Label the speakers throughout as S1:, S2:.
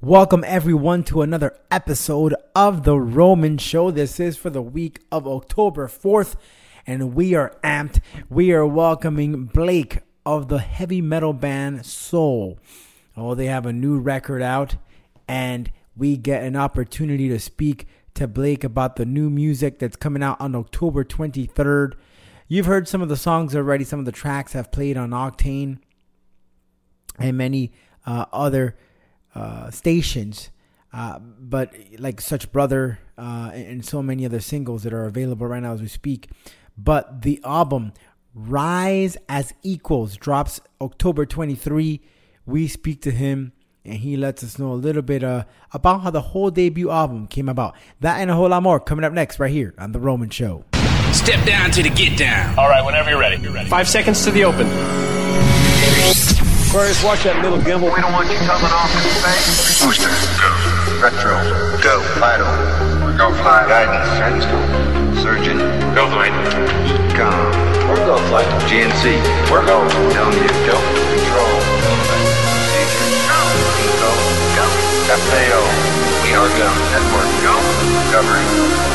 S1: Welcome everyone to another episode of The Roman Show. This is for the week of October 4th, and we are amped. We are welcoming Blake of the heavy metal band SAUL. Oh, they have a new record out, and we get an opportunity to speak to Blake about the new music that's coming out on October 23rd. You've heard some of the songs already, some of the tracks have played on Octane and many uh, other uh, stations. Uh, but like such brother uh, and so many other singles that are available right now as we speak. But the album Rise as Equals drops October 23. We speak to him and he lets us know a little bit uh, about how the whole debut album came about. That and a whole lot more coming up next right here on The Roman Show.
S2: Step down to the get down.
S3: All right, whenever you're ready. You're ready.
S4: Five seconds to the open.
S3: Aquarius, watch that little gimbal.
S5: We don't want you coming off in space.
S6: Booster, go. Retro, go. Vital,
S5: Go fly.
S6: guidance, guidance, go. Surgeon,
S3: Go flight.
S6: econ,
S5: We're go flight.
S6: GNC,
S5: We're go.
S6: LMU, go. Control, procedure, go. Go. FAO, we are go. Network, go. Discovery,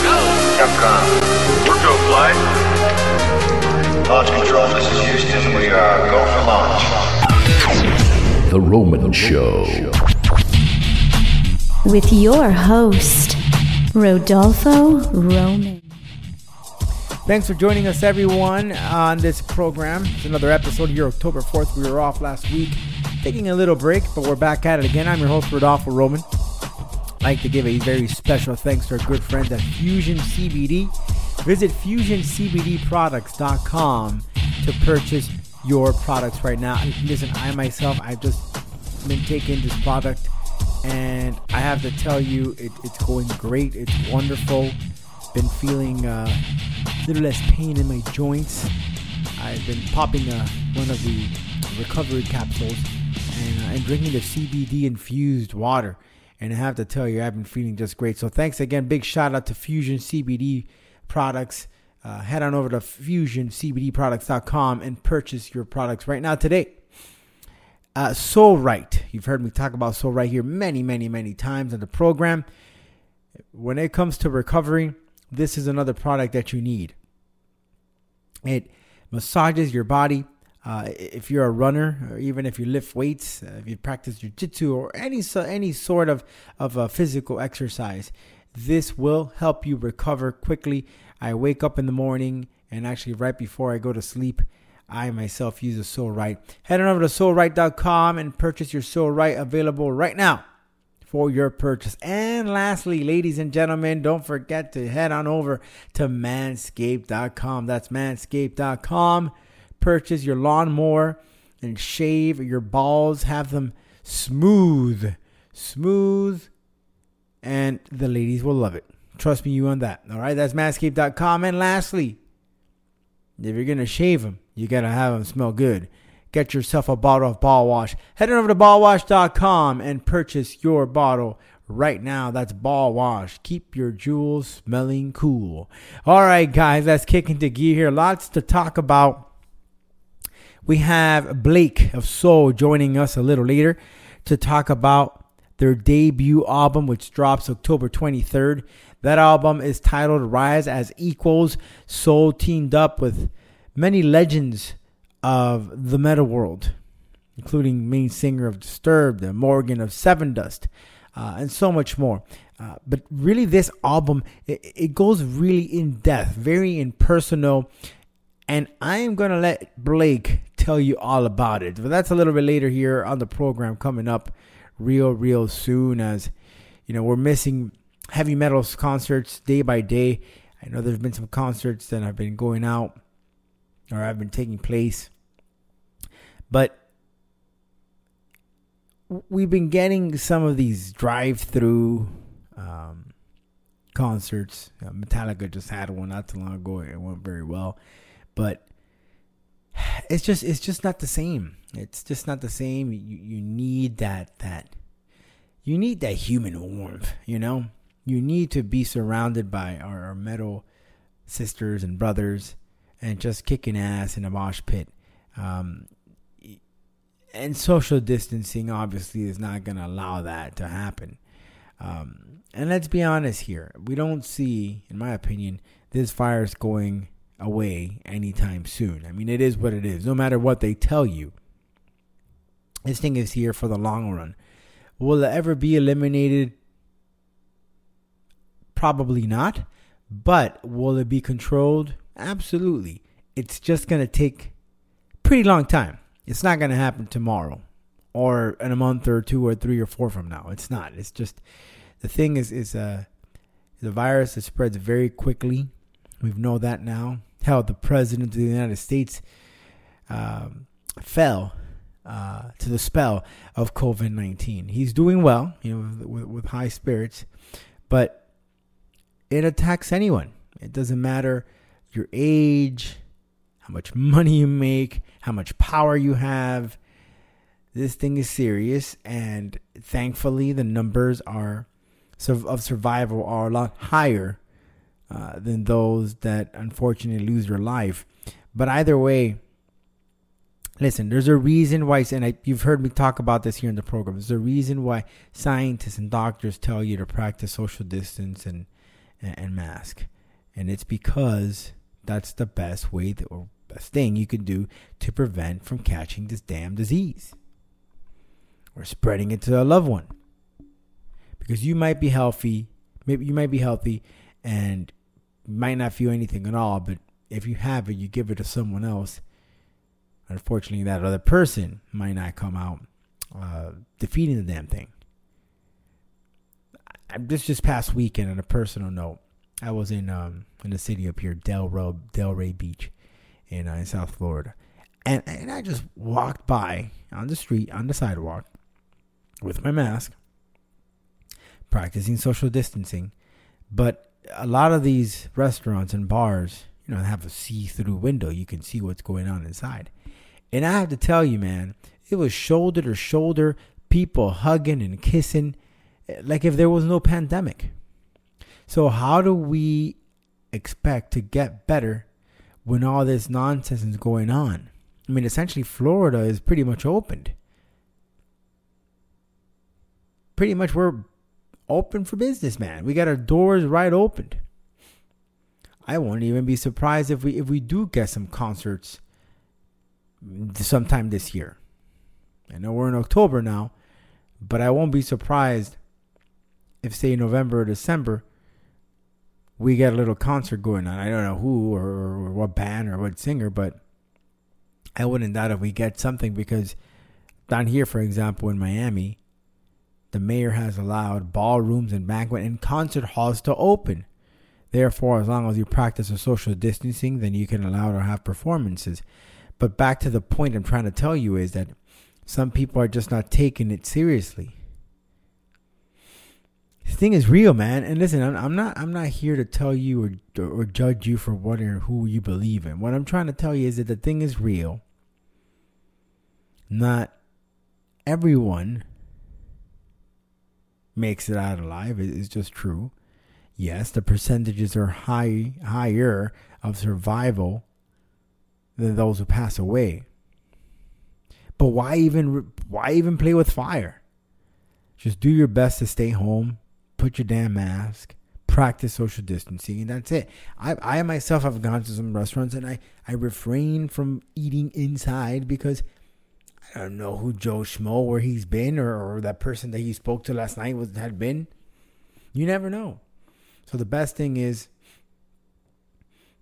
S2: Go!
S6: Capcom,
S5: We're go flight.
S6: launch control, this is Houston, we are go for launch.
S7: The Roman Show.
S8: with your host, Rodolfo Roman.
S1: Thanks for joining us, everyone, on this program. It's another episode here, October 4th. We were off last week, taking a little break, but we're back at it again. I'm your host, Rodolfo Roman. I'd like to give a very special thanks to our good friends at Fusion CBD. Visit fusioncbdproducts.com to purchase your products right now. Listen, I myself, I've just been taking this product, and I have to tell you, it, it's going great. It's wonderful. Been feeling uh, a little less pain in my joints. I've been popping uh, one of the recovery capsules and, uh, and drinking the CBD infused water. And I have to tell you, I've been feeling just great. So thanks again. Big shout out to Fusion CBD products. Uh, head on over to fusioncbdproducts.com and purchase your products right now today. Uh, Soul Right. You've heard me talk about Soul Right here many, many, many times in the program. When it comes to recovery, this is another product that you need. It massages your body. Uh, if you're a runner, or even if you lift weights, uh, if you practice jujitsu or any so, any sort of of physical exercise, this will help you recover quickly. I wake up in the morning and actually right before I go to sleep, I myself use a Soul Right. Head on over to soulright.com and purchase your Soul Right available right now for your purchase. And lastly, ladies and gentlemen, don't forget to head on over to manscaped.com. That's manscaped.com. Purchase your lawnmower and shave your balls, have them smooth, smooth, and the ladies will love it. Trust me, you on that. All right, that's manscaped.com. And lastly, if you're gonna shave them, you gotta have them smell good. Get yourself a bottle of ball wash. Head on over to ballwash.com and purchase your bottle right now. That's ball wash. Keep your jewels smelling cool. All right, guys, let's kick into gear here. Lots to talk about. We have Blake of SAUL joining us a little later to talk about their debut album, which drops October 23rd. That album is titled Rise as Equals. SAUL teamed up with many legends of the metal world, including main singer of Disturbed, and Morgan of Sevendust, uh, and so much more. Uh, but really, this album it, it goes really in depth, very impersonal, and I am gonna let Blake tell you all about it. But that's a little bit later here on the program coming up, real, real soon. As you know, we're missing heavy metal concerts day by day. I know there's been some concerts that have been going out or have been taking place, but we've been getting some of these drive-through um, concerts. Uh, Metallica just had one not too long ago. It went very well, but it's just it's just not the same. It's just not the same. You you need that that you need that human warmth. You know, you need to be surrounded by our, metal sisters and brothers and just kicking ass in a mosh pit. Um, and social distancing obviously is not going to allow that to happen. Um, and let's be honest here. We don't see, in my opinion, this virus going away anytime soon. I mean, it is what it is. No matter what they tell you, this thing is here for the long run. Will it ever be eliminated? Probably not. But will it be controlled? Absolutely. It's just going to take pretty long time. It's not going to happen tomorrow or in a month or two or three or four from now. It's not. It's just the thing is is uh the virus that spreads very quickly. We know that now. How the president of the United States um, fell uh, to the spell of COVID nineteen. He's doing well, you know, with, with high spirits, but it attacks anyone. It doesn't matter your age, how much money you make, how much power you have. This thing is serious, and thankfully, the numbers are of survival are a lot higher uh, than those that unfortunately lose their life. But either way, listen, there's a reason why, and I, you've heard me talk about this here in the program. There's a reason why scientists and doctors tell you to practice social distance and and, mask, and it's because that's the best way that, or best thing you can do to prevent from catching this damn disease or spreading it to a loved one. Because you might be healthy, maybe you might be healthy and might not feel anything at all, but if you have it, you give it to someone else. Unfortunately, that other person might not come out uh, defeating the damn thing. This just past weekend, on a personal note, I was in um, in the city up here, Delray, Delray Beach, in, uh, in South Florida, and and I just walked by on the street on the sidewalk with my mask, practicing social distancing, but a lot of these restaurants and bars, you know, have a see-through window. You can see what's going on inside, and I have to tell you, man, it was shoulder to shoulder, people hugging and kissing, like if there was no pandemic. So how do we expect to get better when all this nonsense is going on? I mean, essentially, Florida is pretty much opened. Pretty much, we're open for business, man. We got our doors right opened. I won't even be surprised if we if we do get some concerts sometime this year. I know we're in October now, but I won't be surprised if say November or December we get a little concert going on. I don't know who or, or what band or what singer, but I wouldn't doubt if we get something because down here, for example, in Miami, the mayor has allowed ballrooms and banquet and concert halls to open. Therefore, as long as you practice social distancing, then you can allow to have performances. But back to the point I'm trying to tell you is that some people are just not taking it seriously this thing is real, man. And listen, I'm, I'm, not I'm not here to tell you or or judge you for what or who you believe in. What I'm trying to tell you is that the thing is real. Not everyone makes it out alive. It is just true. Yes, the percentages are high higher of survival than those who pass away. But why even why even play with fire? Just do your best to stay home put your damn mask, practice social distancing, and that's it. I, I myself have gone to some restaurants and I, I refrain from eating inside because I don't know who Joe Schmo where he's been or, or that person that he spoke to last night was had been. You never know. So the best thing is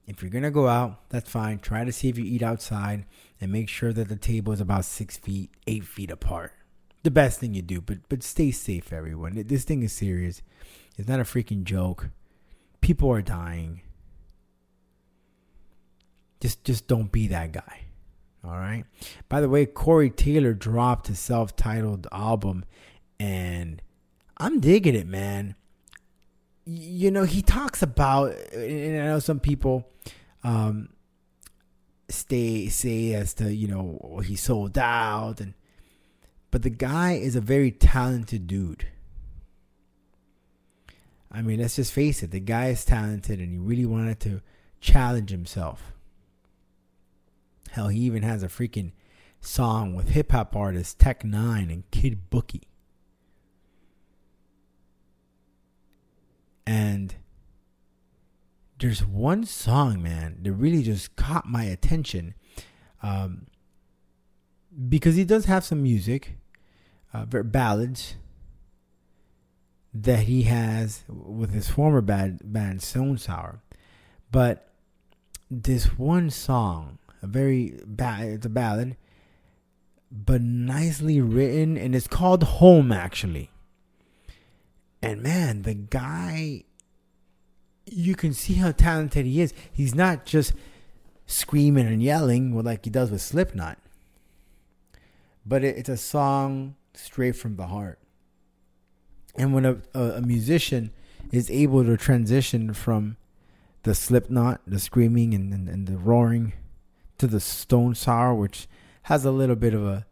S1: if you're gonna go out, that's fine. Try to see if you eat outside and make sure that the table is about six feet, eight feet apart the best thing you do. But but stay safe, everyone. This thing is serious. It's not a freaking joke. People are dying. Just just don't be that guy. All right. By the way, Corey Taylor dropped his self-titled album, and I'm digging it, man. You know, he talks about, and I know some people um, stay say as to you know he sold out and but the guy is a very talented dude. I mean, let's just face it. The guy is talented and he really wanted to challenge himself. Hell, he even has a freaking song with hip hop artists Tech N9ne and Kid Bookie. And there's one song, man, that really just caught my attention. Um, because he does have some music, uh, ballads that he has with his former band, band Stone Sour. But this one song, a very bad, it's a ballad, but nicely written, and it's called Home actually. And man, the guy, you can see how talented he is. He's not just screaming and yelling like he does with Slipknot, but it's a song straight from the heart. And when a, a, a musician is able to transition from the Slipknot, the screaming and, and, and the roaring, to the Stone Sour, which has a little bit of a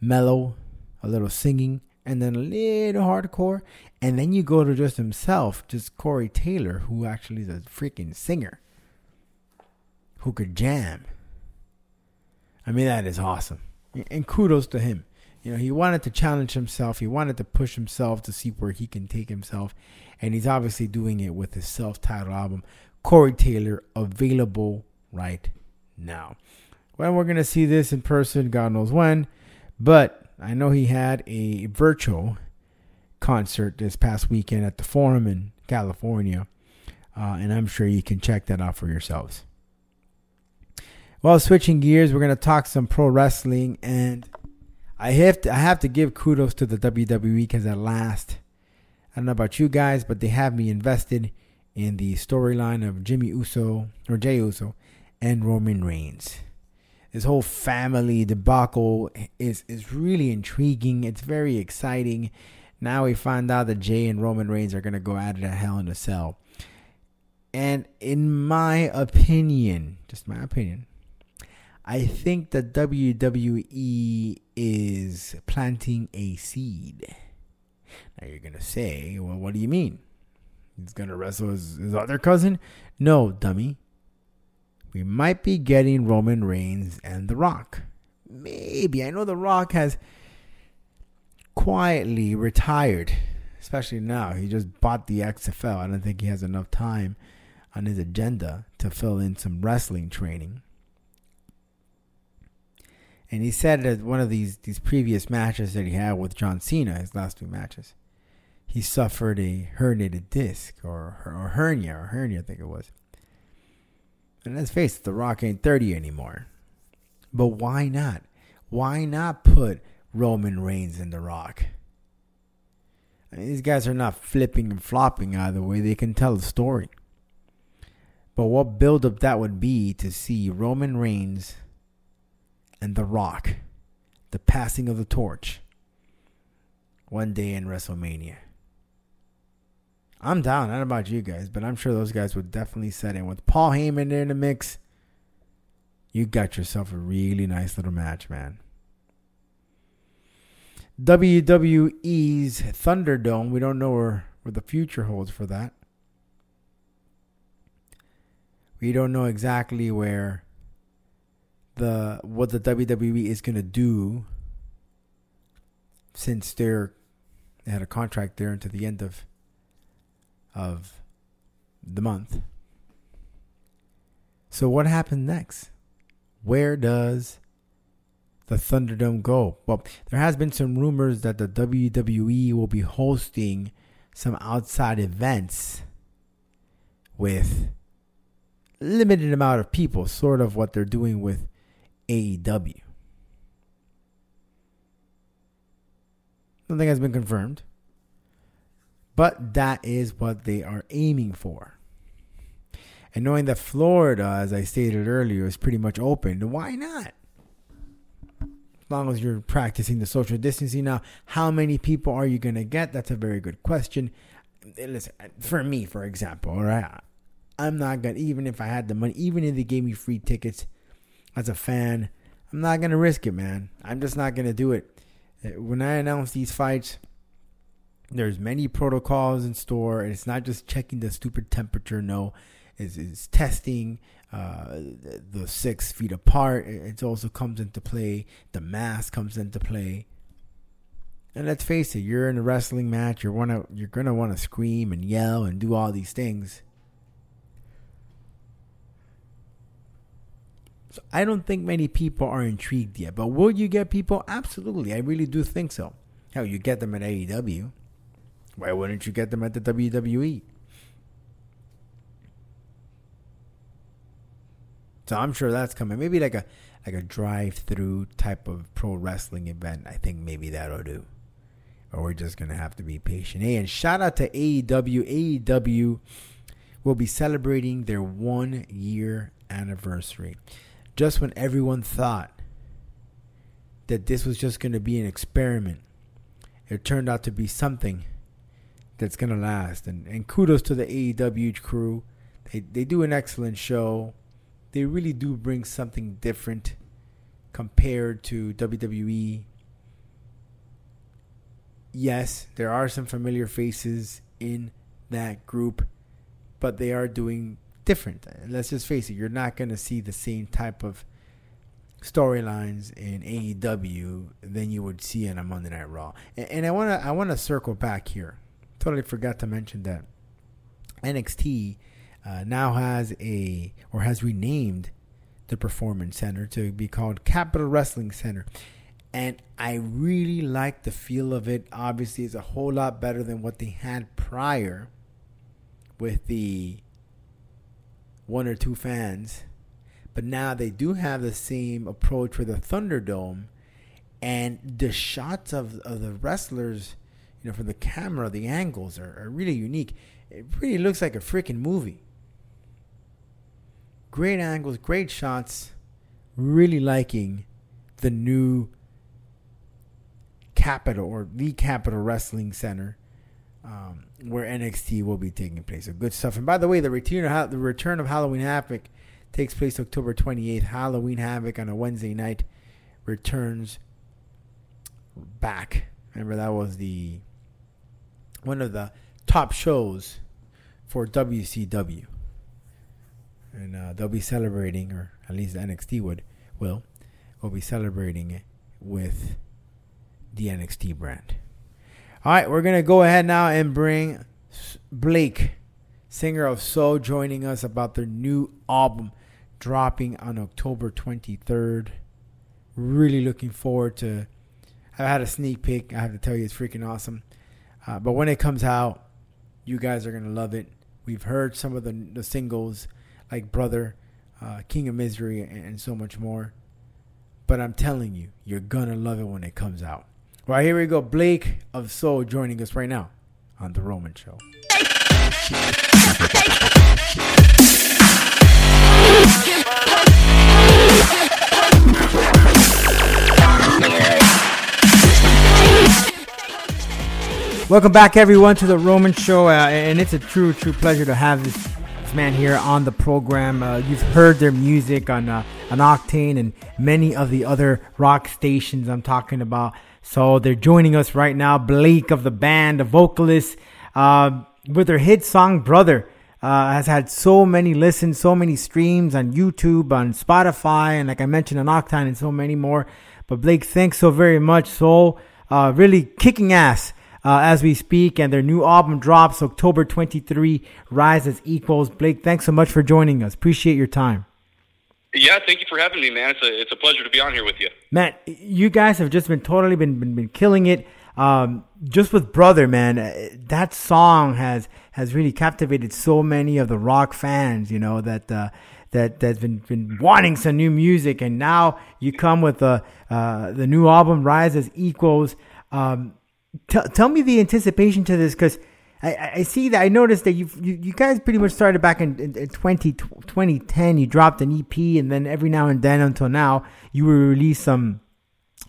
S1: mellow, a little singing, and then a little hardcore. And then you go to just himself, just Corey Taylor, who actually is a freaking singer who could jam. I mean, that is awesome. And kudos to him. You know, he wanted to challenge himself. He wanted to push himself to see where he can take himself. And he's obviously doing it with his self titled album, Corey Taylor, available right now. When we're going to see this in person, God knows when. But I know he had a virtual concert this past weekend at the Forum in California. Uh, and I'm sure you can check that out for yourselves. Well, switching gears, we're going to talk some pro wrestling. And I have to I have to give kudos to the WWE because at last, I don't know about you guys, but they have me invested in the storyline of Jimmy Uso or Jay Uso and Roman Reigns. This whole family debacle is is really intriguing. It's very exciting. Now we find out that Jay and Roman Reigns are gonna go at it at Hell in a Cell. And in my opinion, just my opinion, I think that WWE is planting a seed. Now you're gonna say, well, what do you mean? He's gonna wrestle his, his other cousin? No, dummy. We might be getting Roman Reigns and The Rock. Maybe. I know The Rock has quietly retired, especially now. He just bought the XFL. I don't think he has enough time on his agenda to fill in some wrestling training. And he said that one of these these previous matches that he had with John Cena, his last two matches, he suffered a herniated disc or or hernia or hernia, I think it was. And let's face it, The Rock ain't thirty anymore. But why not? Why not put Roman Reigns in The Rock? I mean, these guys are not flipping and flopping either way. They can tell a story. But what buildup that would be to see Roman Reigns and The Rock, the passing of the torch, one day in WrestleMania. I'm down. Know about you guys, but I'm sure those guys would definitely set in. With Paul Heyman in the mix, you got yourself a really nice little match, man. WWE's Thunderdome, we don't know where, where the future holds for that. We don't know exactly where the what the WWE is gonna do since they're they had a contract there until the end of of the month. So what happened next? Where does the Thunderdome go? Well, there has been some rumors that the WWE will be hosting some outside events with limited amount of people, sort of what they're doing with AEW. Nothing has been confirmed. But that is what they are aiming for. And knowing that Florida, as I stated earlier, is pretty much open, why not? As long as you're practicing the social distancing. Now, how many people are you going to get? That's a very good question. Eh, listen, eh, for me, for example, right, I'm not going to, even if I had the money, even if they gave me free tickets as a fan, I'm not to risk it, man. I'm just not to do it. When I announce these fights, there's many protocols in store, and it's not just checking the stupid temperature. No, it's, is testing uh, the, six feet apart. It it also comes into play. The mask comes into play. And let's face it, you're in a wrestling match. You're wanna you're gonna want to scream and yell and do all these things. So I don't think many people are intrigued yet. But will you get people? Absolutely, I really do think so. Hell, you get them at AEW. Why wouldn't you get them at the? WWE? So I'm sure that's coming. Maybe like a like a drive-through type of pro wrestling event. I think maybe that'll do. Or we're just gonna have to be patient. Hey, and shout out to AEW. AEW will be celebrating their one-year anniversary. Just when everyone thought that this was just gonna be an experiment, it turned out to be something that's gonna last. And and kudos to the AEW crew. They they do an excellent show. They really do bring something different compared to WWE. Yes, there are some familiar faces in that group, but they are doing different. Let's just face it, you're not going to see the same type of storylines in AEW than you would see in a Monday Night Raw. And, and I want to I want to circle back here. Totally forgot to mention that NXT uh, now has a or has renamed the Performance Center to be called Capitol Wrestling Center. And I really like the feel of it. Obviously, it's a whole lot better than what they had prior with the one or two fans. But now they do have the same approach for the Thunderdome. And the shots of, of the wrestlers, you know, from the camera, the angles are, are really unique. It really looks like a freaking movie. Great angles, great shots. Really liking the new Capitol or the Capitol Wrestling Center, um, where NXT will be taking place. So good stuff. And by the way, the return of the return of Halloween Havoc takes place October 28th. Halloween Havoc on a Wednesday night returns back. Remember that was the one of the top shows for WCW, and uh, they'll be celebrating, or at least NXT would will, will be celebrating it with the NXT brand. All right, we're gonna go ahead now and bring Blake, singer of SAUL, joining us about their new album dropping on October 23rd. Really looking forward to. I had a sneak peek. I have to tell you, it's freaking awesome. Uh, but when it comes out, you guys are gonna love it. We've heard some of the the singles like Brother, uh, King of Misery, and, and so much more. But I'm telling you, you're gonna love it when it comes out. Right here we go. Blake of SAUL joining us right now on the Roman Show. Welcome back, everyone, to the Roman Show, uh, and it's a true, true pleasure to have this, this man here on the program. Uh, you've heard their music on uh, on Octane and many of the other rock stations I'm talking about. So they're joining us right now. Blake of the band, the vocalist, uh, with their hit song "Brother." Uh, has had so many listens, so many streams on YouTube, on Spotify, and like I mentioned on Octane and so many more. But Blake, thanks so very much. So uh, really kicking ass uh, as we speak, and their new album drops October 23. Rise as equals. Blake, thanks so much for joining us. Appreciate your time.
S3: Yeah, thank you for having me, man. It's a it's a pleasure to be on here with you.
S1: Matt, you guys have just been totally been been, been killing it. Um, just with brother, man, uh, that song has has really captivated so many of the rock fans. You know that uh, that that's been been wanting some new music, and now you come with the uh, the new album Rise as Equals. Um, t- tell me the anticipation to this because. I, I- see that I noticed that you you, guys pretty much started back in, in, in 20, 2010. You dropped an EP, and then every now and then until now, you will release some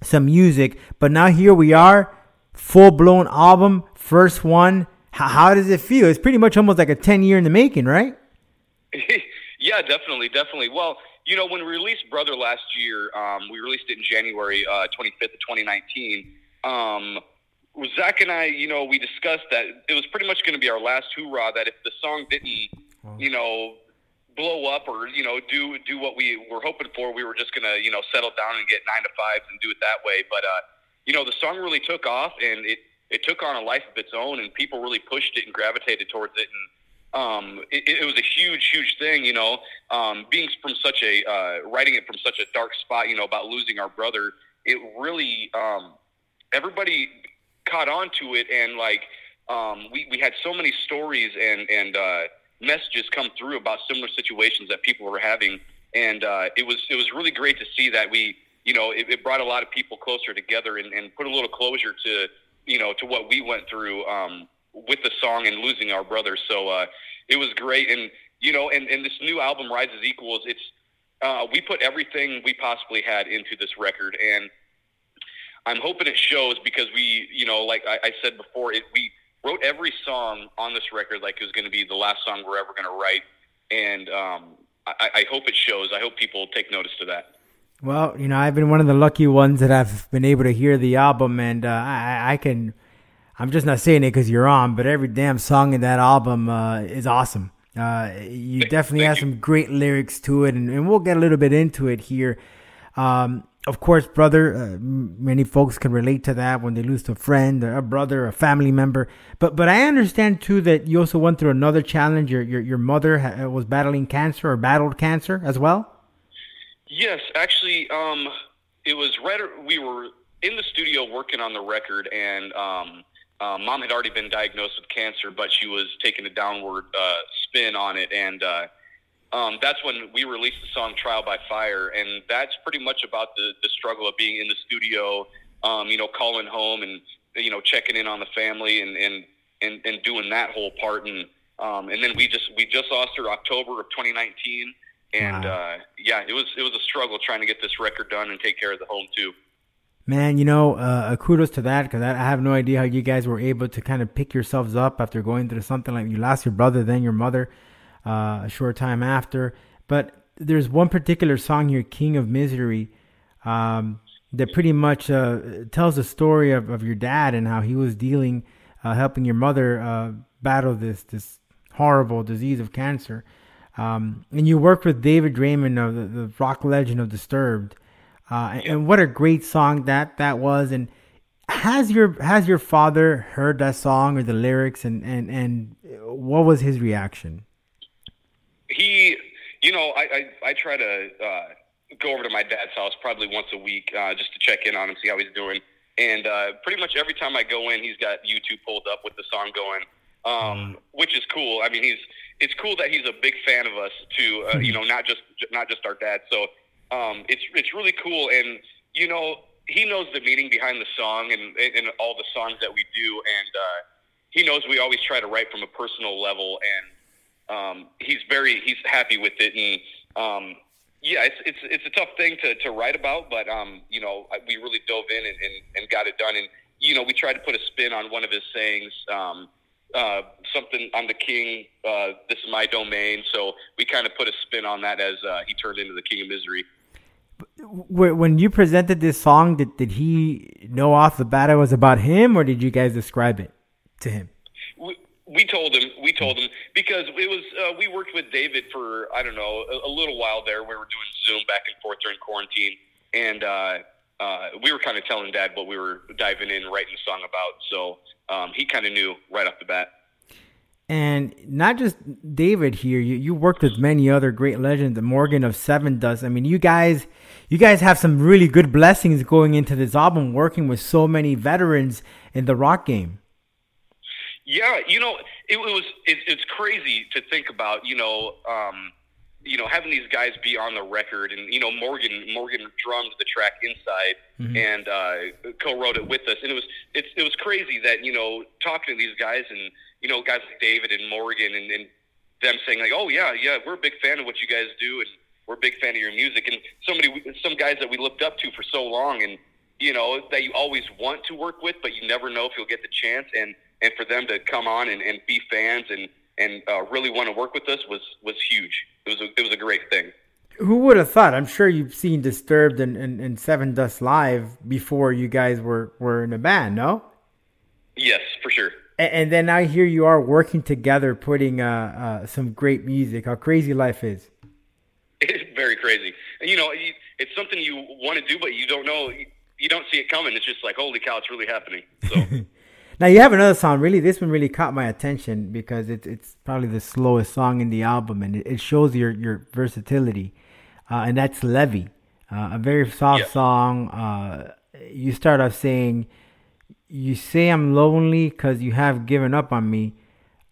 S1: some music. But now here we are, full blown album, first one. How, how does it feel? It's pretty much almost like a ten year in the making, right?
S3: yeah, definitely, definitely. Well, you know, when we released Brother last year, um, we released it in January uh, 25th of 2019. Um, Zach and I, you know, we discussed that it was pretty much going to be our last hoorah. That if the song didn't, you know, blow up or you know do do what we were hoping for. We were just gonna you know settle down and get nine to fives and do it that way. But uh, you know the song really took off and it it took on a life of its own and people really pushed it and gravitated towards it and um, it, it was a huge, huge thing, you know, um, being from such a, uh, writing it from such a dark spot, you know, about losing our brother. It really, um, everybody caught on to it. And like, um, we, we had so many stories and, and, uh, messages come through about similar situations that people were having. And, uh, it was, it was really great to see that we, you know, it, it brought a lot of people closer together and, and put a little closure to, you know, to what we went through, um, with the song and losing our brother. So uh, it was great. And you know, and, and this new album, Rise as Equals, it's uh, we put everything we possibly had into this record, and I'm hoping it shows because we, you know, like I, I said before, it we wrote every song on this record like it was going to be the last song we're ever going to write, and um, I, I hope it shows. I hope people take notice to that.
S1: Well, you know, I've been one of the lucky ones that I've been able to hear the album, and uh, I, I can I'm just not saying it because you're on, but every damn song in that album uh, is awesome. Uh, you definitely have some great lyrics to it, and, and, we'll get a little bit into it here. Um, of course, brother, uh, many folks can relate to that when they lose a friend, a brother, a family member. But but I understand too that you also went through another challenge. Your your, your mother ha- was battling cancer or battled cancer as well.
S3: Yes, actually, um, it was right. We were in the studio working on the record, and um, uh, mom had already been diagnosed with cancer, but she was taking a downward uh, spin on it, and uh, um, that's when we released the song "Trial by Fire," and that's pretty much about the the struggle of being in the studio, um, you know, calling home and you know checking in on the family and and and, and doing that whole part, and um, and then we just we just lost her October of 2019, and wow. uh, yeah, it was it was a struggle trying to get this record done and take care of the home too.
S1: Man, you know, uh, kudos to that because I, I have no idea how you guys were able to kind of pick yourselves up after going through something like you lost your brother, then your mother, uh, a short time after. But there's one particular song here, "King of Misery," um, that pretty much uh, tells the story of, of your dad and how he was dealing, uh, helping your mother uh, battle this this horrible disease of cancer. Um, and you worked with David Draiman of the, the rock legend of Disturbed. Uh, and what a great song that that was. And has your has your father heard that song or the lyrics, and and and what was his reaction?
S3: He, you know, I I, I try to uh, go over to my dad's house probably once a week uh, just to check in on him, see how he's doing. And uh, pretty much every time I go in, he's got YouTube pulled up with the song going, um, mm. which is cool. I mean, he's it's cool that he's a big fan of us too. Uh, you know, not just not just our dad. So um, it's it's really cool, and you know he knows the meaning behind the song and and all the songs that we do, and uh, he knows we always try to write from a personal level, and um, he's very he's happy with it, and um, yeah, it's it's it's a tough thing to to write about, but um, you know we really dove in and, and, and got it done, and you know we tried to put a spin on one of his sayings. Um, uh, something I'm the king. Uh, this is my domain. So we kind of put a spin on that as uh, he turned into the king of misery
S1: when you presented this song, did, did he know off the bat it was about him, or did you guys describe it to him?
S3: We, told him. We told him because it was. Uh, we worked with David for I don't know a, a, little while there. We were doing Zoom back and forth during quarantine, and uh, uh, we were kind of telling Dad what we were diving in, writing the song about. So um, he kind of knew right off the bat.
S1: And not just David here, you, you worked with many other great legends, the Morgan of Sevendust. I mean, you guys, you guys have some really good blessings going into this album, working with so many veterans in the rock game.
S3: Yeah, you know, it, was it, it's crazy to think about. You know, um, you know, having these guys be on the record, and you know, Morgan Morgan drummed the track inside mm-hmm. and uh, co-wrote it with us, and it was it's, it was crazy that you know talking to these guys and you know, guys like David and Morgan and, and them saying like, "Oh yeah, yeah, we're a big fan of what you guys do, and we're a big fan of your music." And somebody, some guys that we looked up to for so long, and you know, that you always want to work with, but you never know if you'll get the chance. And and for them to come on and, and be fans and and uh, really want to work with us was was huge. It was a, it was a great thing.
S1: Who would have thought? I'm sure you've seen Disturbed and, and, and Sevendust live before you guys were, were in a band, no?
S3: Yes, for sure.
S1: And, and then now here you are working together, putting uh, uh, some great music. How crazy life is.
S3: It's very crazy. And you know, it's something you want to do, but you don't know. You don't see it coming. It's just like, holy cow, it's really happening. So.
S1: Now you have another song. Really, this one really caught my attention because it's it's probably the slowest song in the album, and it, it shows your your versatility. Uh, and that's Levee, uh, a very soft
S3: Yeah.
S1: song. Uh, you start off saying, "You say I'm lonely because you have given up on me."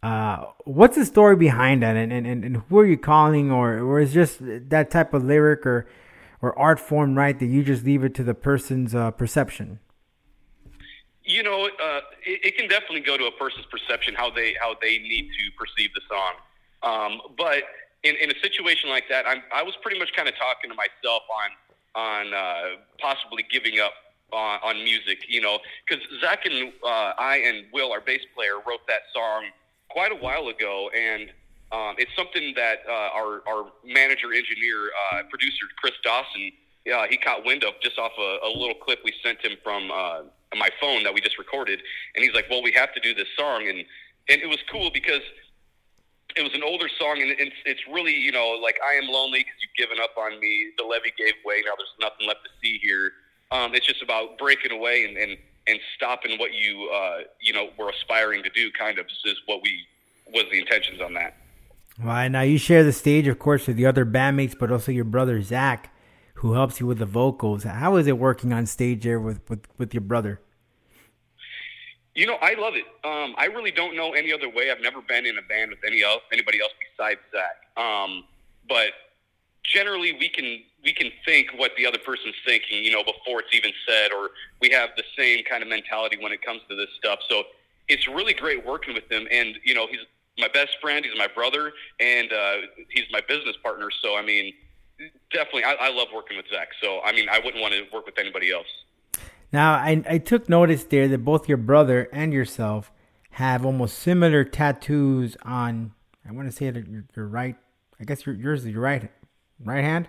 S1: Uh, what's the story behind that, and, and, and who are you calling, or or is just that type of lyric or or art form right that you just leave it to the person's uh, perception?
S3: You know, uh, it, it can definitely go to a person's perception how they how they need to perceive the song. Um, but in, in a situation like that, I'm, I was pretty much kind of talking to myself on on uh, possibly giving up on, on music. You know, because Zach and uh, I and Will, our bass player, wrote that song quite a while ago, and um, it's something that uh, our our manager, engineer, uh, producer Chris Dawson, uh, he caught wind of just off a, a little clip we sent him from uh, my phone that we just recorded, and he's like, "Well, we have to do this song," and and it was cool because it was an older song, and it's it's really you know like I am lonely because you've given up on me. The levee gave way. Now there's nothing left to see here. Um, it's just about breaking away and and, and stopping what you uh, you know were aspiring to do. Kind of is what we was the intentions on that.
S1: Right now, you share the stage, of course, with the other bandmates, but also your brother Zach, who helps you with the vocals. How is it working on stage there with with, with your brother?
S3: You know, I love it. Um, I really don't know any other way. I've never been in a band with any else, anybody else besides Zach. Um, but generally, we can we can think what the other person's thinking, you know, before it's even said, or we have the same kind of mentality when it comes to this stuff. So it's really great working with him. And you know, he's my best friend. He's my brother, and uh, he's my business partner. So I mean, definitely, I, I love working with Zach. So I mean, I wouldn't want to work with anybody else.
S1: Now, I, I took notice there that both your brother and yourself have almost similar tattoos on. I want to say that your, your right. I guess your, yours is your right right hand,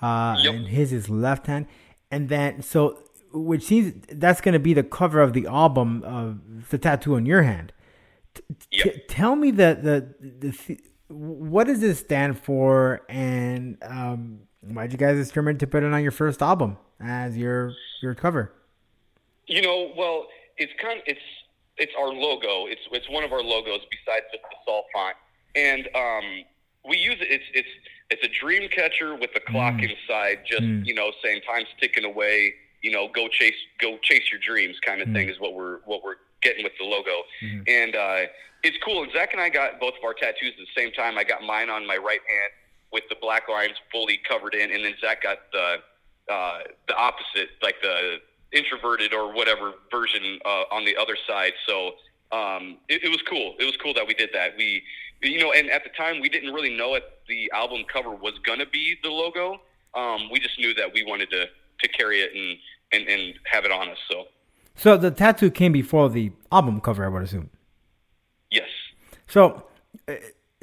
S1: uh,
S3: Yep.
S1: and his is left hand. And then so, which seems that's going to be the cover of the album of the tattoo on your hand. T-
S3: Yep.
S1: tell me the the the. What does this stand for, and um, why'd you guys determine to put it on your first album as your your cover?
S3: You know, well, it's kind of it's it's our logo. It's it's one of our logos besides just the SAUL font, and um, we use it. It's it's it's a dream catcher with a clock inside, just you know, saying time's ticking away. You know, go chase go chase your dreams, kind of thing is what we're what we're getting with the logo, and uh, it's cool. And Zach and I got both of our tattoos at the same time. I got mine on my right hand with the black lines fully covered in, and then Zach got the uh, the opposite, like the introverted or whatever version uh, on the other side. So um, it, it was cool. It was cool that we did that. We, you know, and at the time we didn't really know if the album cover was gonna be the logo. Um, we just knew that we wanted to to carry it and and, and have it on us. So
S1: So the tattoo came before the album cover, I would assume.
S3: yes,
S1: So, uh,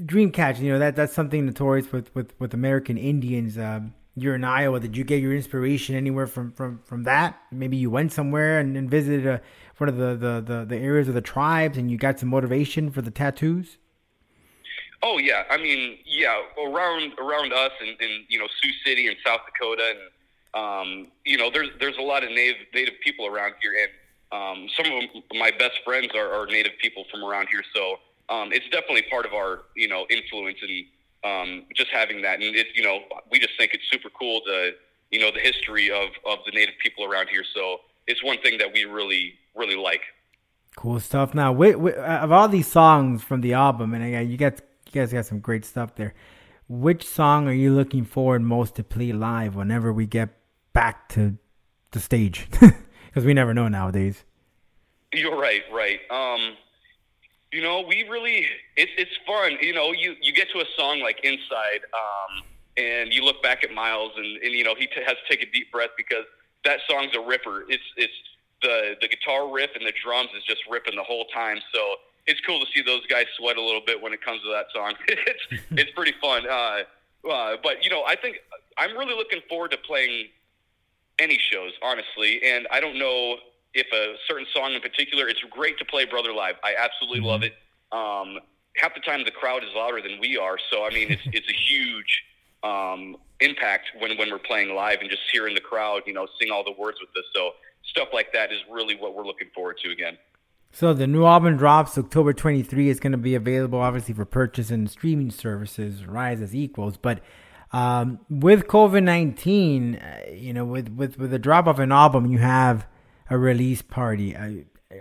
S1: Dreamcatcher, you know that that's something notorious with with with American Indians. Um, you're in Iowa. Did you get your inspiration anywhere from from from that? Maybe you went somewhere and, and visited uh one of the, the the the areas of the tribes, and you got some motivation for the tattoos.
S3: Oh yeah, I mean, yeah, around around us and, and you know Sioux City and South Dakota, and um, you know there's there's a lot of native native people around here, and um, some of my best friends are, are native people from around here, so um, it's definitely part of our you know influence and um, just having that, and it's you know we just think it's super cool to you know the history of of the native people around here, so it's one thing that we really really like.
S1: Cool stuff. Now, wi- wi- of all these songs from the album, and again, you got you guys got some great stuff there. Which song are you looking forward most to play live whenever we get back to the stage? Because we never know nowadays.
S3: You're right, right. Um, you know, we really it's it's fun. You know, you you get to a song like Inside, um, and you look back at Miles, and, and you know he t- has to take a deep breath because that song's a ripper. It's it's the the guitar riff and the drums is just ripping the whole time. So it's cool to see those guys sweat a little bit when it comes to that song. it's it's pretty fun. Uh, uh, but you know, I think I'm really looking forward to playing any shows, honestly. And I don't know if a certain song in particular, it's great to play Brother Live. I absolutely love it. Um, half the time the crowd is louder than we are, so I mean it's it's a huge um, impact when when we're playing live and just hearing the crowd, you know, sing all the words with us. So stuff like that is really what we're looking forward to again.
S1: So the new album drops October 23. It's going to be available, obviously, for purchase in streaming services, Rise as Equals. But um, with COVID 19, uh, you know, with, with, with the drop of an album, you have a release party. Uh,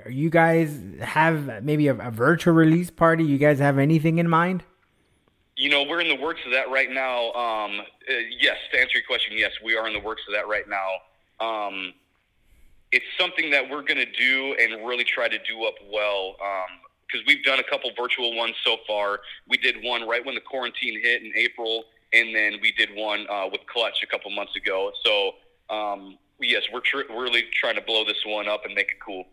S1: are you guys have maybe a, a virtual release party? You guys have anything in mind?
S3: You know, we're in the works of that right now. Um, uh, yes, to answer your question, yes, we are in the works of that right now. Um, it's something that we're going to do and really try to do up well because we've done a couple virtual ones so far. We did one right when the quarantine hit in April, and then we did one uh, with Clutch a couple months ago. So, um, yes, we're tr- really trying to blow this one up and make it cool.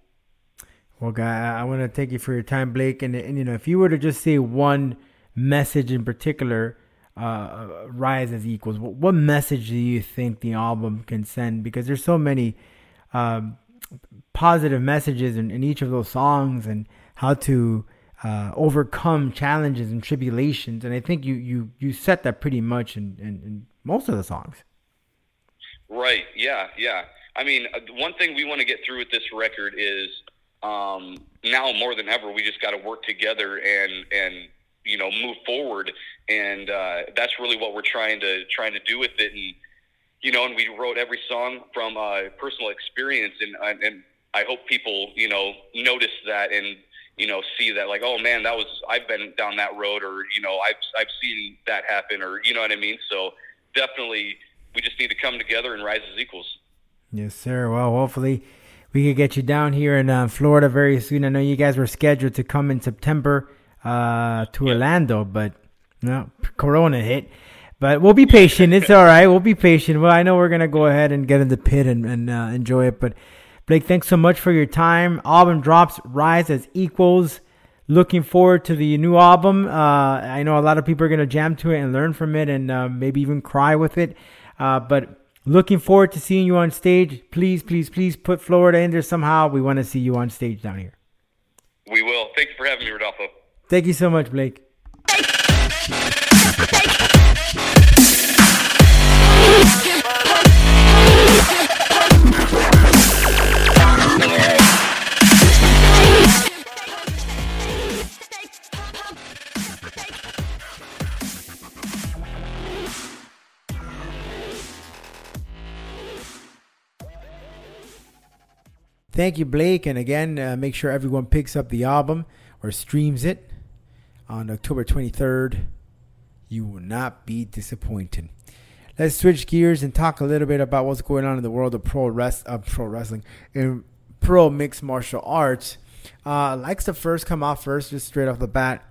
S1: Well, guy, I want to thank you for your time, Blake. And, and you know, if you were to just say one message in particular, uh, rise as equals, what, what message do you think the album can send? Because there's so many um, positive messages in, in, each of those songs, and how to uh, overcome challenges and tribulations. And I think you you you set that pretty much in, in, in most of the songs.
S3: Right. Yeah. Yeah. I mean, uh, one thing we want to get through with this record is um, now more than ever, we just got to work together and and you know move forward, and uh, that's really what we're trying to trying to do with it. And you know, and we wrote every song from uh, personal experience, and and I hope people you know notice that and you know see that like oh man that was I've been down that road or you know I've I've seen that happen or you know what I mean. So definitely we just need to come together and rise as equals.
S1: Yes, sir. Well, hopefully we could get you down here in uh, Florida very soon. I know you guys were scheduled to come in September uh, to yep. Orlando, but you know, Corona hit. But we'll be patient. It's all right. We'll be patient. Well, I know we're gonna go ahead and get in the pit and, and uh, enjoy it. But Blake, thanks so much for your time. Album drops, rise as equals. Looking forward to the new album. Uh, I know a lot of people are gonna jam to it and learn from it, and uh, maybe even cry with it. Uh, but Looking forward to seeing you on stage. Please, please, please put Florida in there somehow. We want to see you on stage down here.
S3: We will. Thank you for having me, Rodolfo.
S1: Thank you so much, Blake. Thank you, Blake. And again, uh, make sure everyone picks up the album or streams it on October 23rd. You will not be disappointed. Let's switch gears and talk a little bit about what's going on in the world of pro, rest, uh, pro wrestling and pro mixed martial arts. Uh, likes to first come off first, just straight off the bat.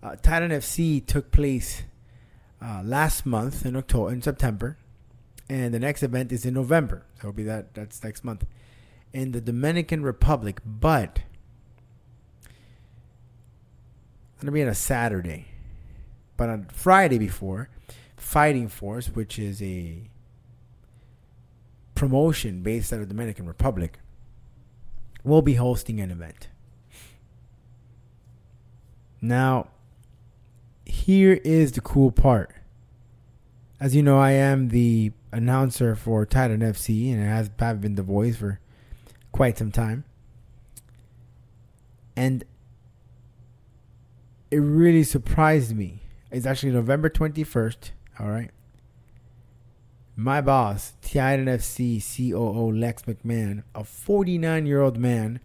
S1: Uh, Titan FC took place uh, last month in October, in September, and the next event is in November. So it'll be that that's next month in the Dominican Republic, but it's gonna be on a Saturday. But on Friday before, Fighting Force, which is a promotion based out of the Dominican Republic, will be hosting an event. Now, here is the cool part. As you know, I am the announcer for Titan FC, and I have been the voice for quite some time. And it really surprised me. It's actually November 21st, all right? My boss, Titan FC COO Lex McMahon, a 49 year old man,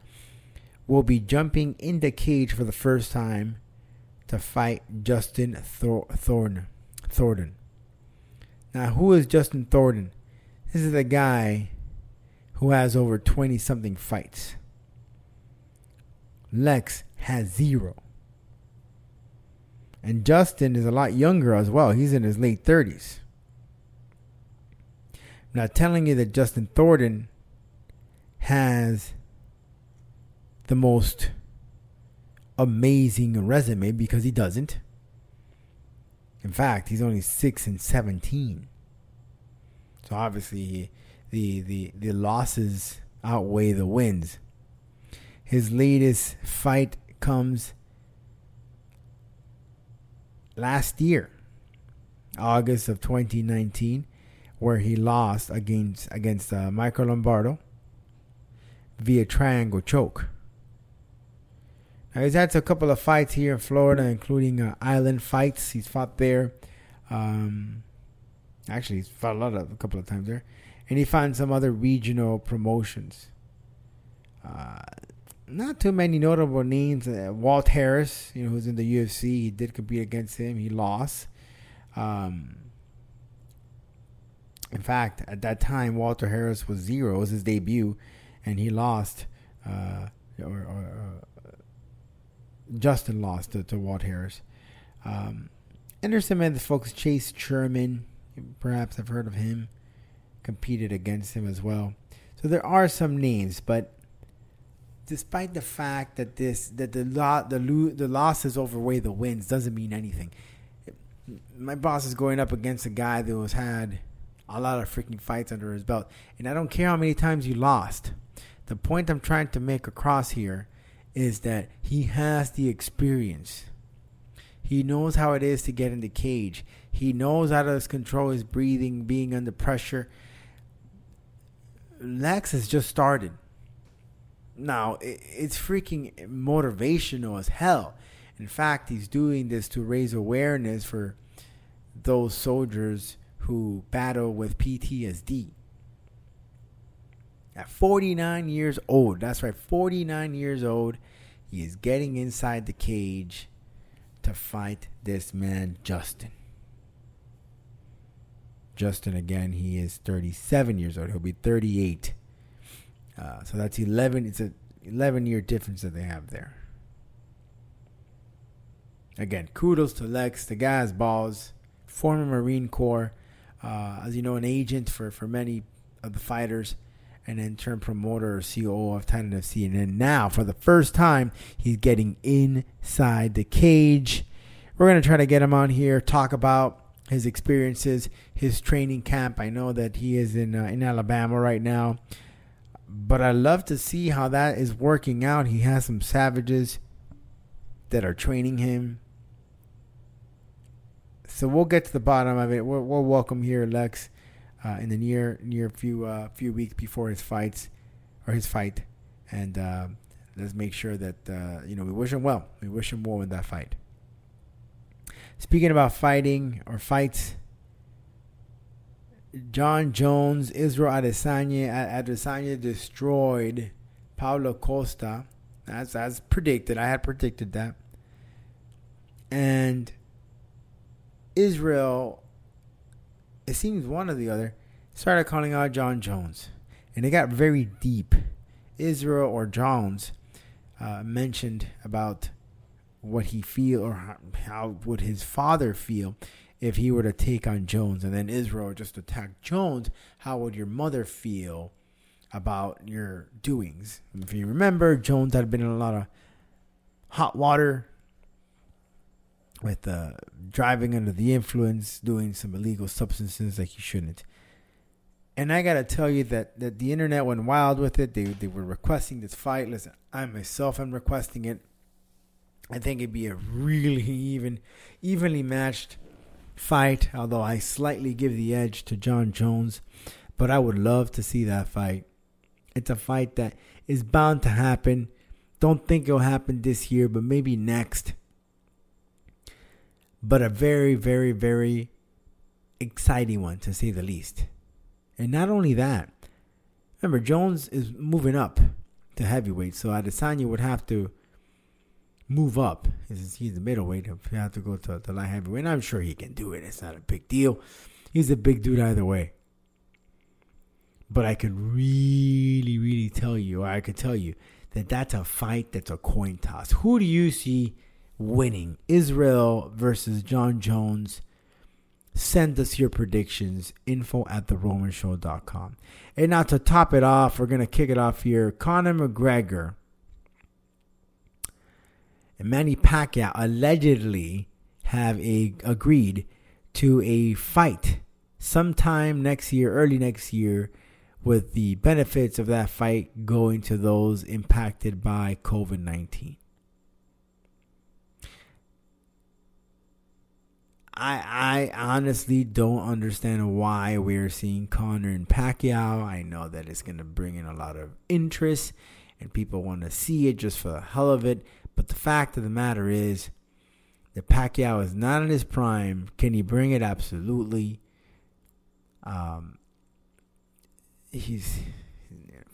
S1: will be jumping in the cage for the first time to fight Justin Thor- Thornton. Thornton. Now, who is Justin Thornton? This is the guy who has over 20 something fights. Lex has zero. And Justin is a lot younger as well. He's in his late 30s. I'm not telling you that Justin Thornton has the most amazing resume because he doesn't. In fact, he's only 6 and 17. So obviously the the the losses outweigh the wins. His latest fight comes last year, August of 2019, where he lost against against uh, Michael Lombardo via triangle choke. Now he's had a couple of fights here in Florida, including uh, island fights. He's fought there. Um, actually, he's fought a lot of a couple of times there, and he found some other regional promotions. Uh, not too many notable names. Uh, Walt Harris, you know, who's in the UFC, he did compete against him. He lost. Um, in fact, at that time, Walter Harris was zero. It was his debut, and he lost. Uh, or, or uh, Justin lost to, to Walt Harris. Um, and other folks. Chase Sherman, perhaps I've heard of him, competed against him as well. So there are some names, but despite the fact that this that the lot the lo- the losses overweigh the wins doesn't mean anything. My boss is going up against a guy that has had a lot of freaking fights under his belt, and I don't care how many times you lost. The point I'm trying to make across here is that he has the experience. He knows how it is to get in the cage. He knows how to control his breathing, being under pressure. Lex has just started. Now, it's freaking motivational as hell. In fact, he's doing this to raise awareness for those soldiers who battle with PTSD. At 49 years old, that's right, 49 years old, he is getting inside the cage to fight this man, Justin. Justin, again, he is 37 years old. He'll be 38. Uh, so that's 11. It's a 11 year difference that they have there. Again, kudos to Lex. The guy's balls. Former Marine Corps. Uh, as you know, an agent for, for many of the fighters and then turned promoter or COO of Titan FC. And then now, for the first time, he's getting inside the cage. We're going to try to get him on here, talk about his experiences, his training camp. I know that he is in uh, in Alabama right now, but I love to see how that is working out. He has some savages that are training him. So we'll get to the bottom of it. We'll, we'll welcome here Lex uh, in the near near few uh, few weeks before his fights or his fight, and uh, let's make sure that uh, you know we wish him well. We wish him well in that fight. Speaking about fighting or fights, Jon Jones, Israel Adesanya, Adesanya destroyed Paulo Costa. As as predicted, I had predicted that, and Israel it seems one or the other, started calling out Jon Jones. And it got very deep. Israel or Jones uh, mentioned about what he feel or how, would his father feel if he were to take on Jones and then Israel just attacked Jones how would your mother feel about your doings if you remember Jones had been in a lot of hot water with uh, driving under the influence, doing some illegal substances like he shouldn't. And I gotta tell you that, that the internet went wild with it. They they were requesting this fight. Listen, I myself am requesting it. I think it'd be a really even evenly matched fight, although I slightly give the edge to Jon Jones. But I would love to see that fight. It's a fight that is bound to happen. Don't think it'll happen this year, but maybe next but a very, very, very exciting one to say the least. And not only that, remember Jones is moving up to heavyweight, so Adesanya would have to move up. He's, the middleweight. He have to go to the light heavyweight. And I'm sure he can do it. It's not a big deal. He's a big dude either way. But I could really, really tell you, or I could tell you that that's a fight that's a coin toss. Who do you see winning. Israel versus Jon Jones. Send us your predictions. Info at theromanshow.com. And now to top it off, we're going to kick it off here. Conor McGregor Manny Pacquiao allegedly have a agreed to a fight sometime next year, early next year, with the benefits of that fight going to those impacted by COVID 19. I I honestly don't understand why we're seeing Conor and Pacquiao. I know that it's going to bring in a lot of interest and people want to see it just for the hell of it. But the fact of the matter is that Pacquiao is not in his prime. Can he bring it? Absolutely. Um, he's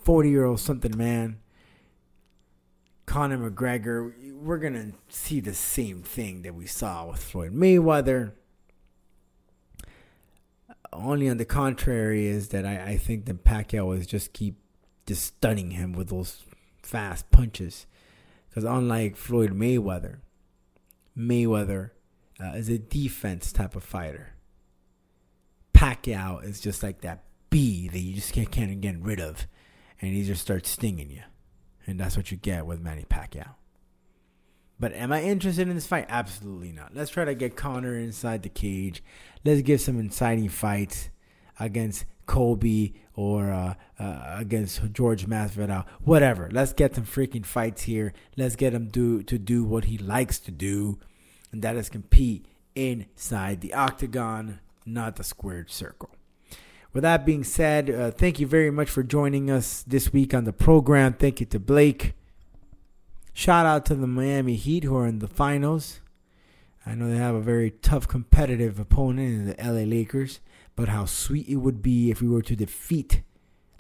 S1: 40 year old something man. Conor McGregor, we're going to see the same thing that we saw with Floyd Mayweather. Only on the contrary is that I, I think that Pacquiao is just keep just stunning him with those fast punches. Because unlike Floyd Mayweather, Mayweather uh, is a defense type of fighter. Pacquiao is just like that bee that you just can't, can't get rid of. And he just starts stinging you. And that's what you get with Manny Pacquiao. But am I interested in this fight? Absolutely not. Let's try to get Conor inside the cage. Let's get some exciting fights against Colby or uh, uh, against George Masvidal, whatever. Let's get some freaking fights here. Let's get him do to do what he likes to do, and that is compete inside the octagon, not the squared circle. With that being said, uh, thank you very much for joining us this week on the program. Thank you to Blake. Shout out to the Miami Heat who are in the finals. I know they have a very tough competitive opponent in the LA Lakers, but how sweet it would be if we were to defeat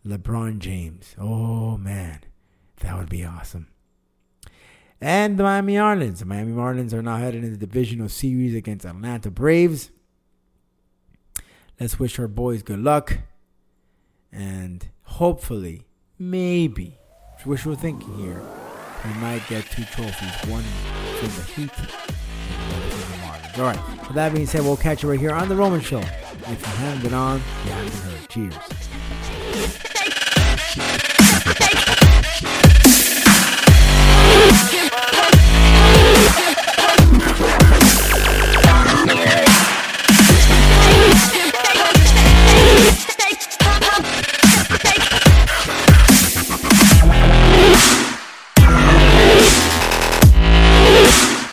S1: LeBron James. Oh man, that would be awesome. And the Miami Marlins. The Miami Marlins are now headed into the divisional series against Atlanta Braves. Let's wish our boys good luck. And hopefully, maybe, wishful thinking here, we might get two trophies. One for the Heat and one for the Marlins. All right. With that being said, we'll catch you right here on The Roman Show. If you haven't been on, you haven't heard. Cheers.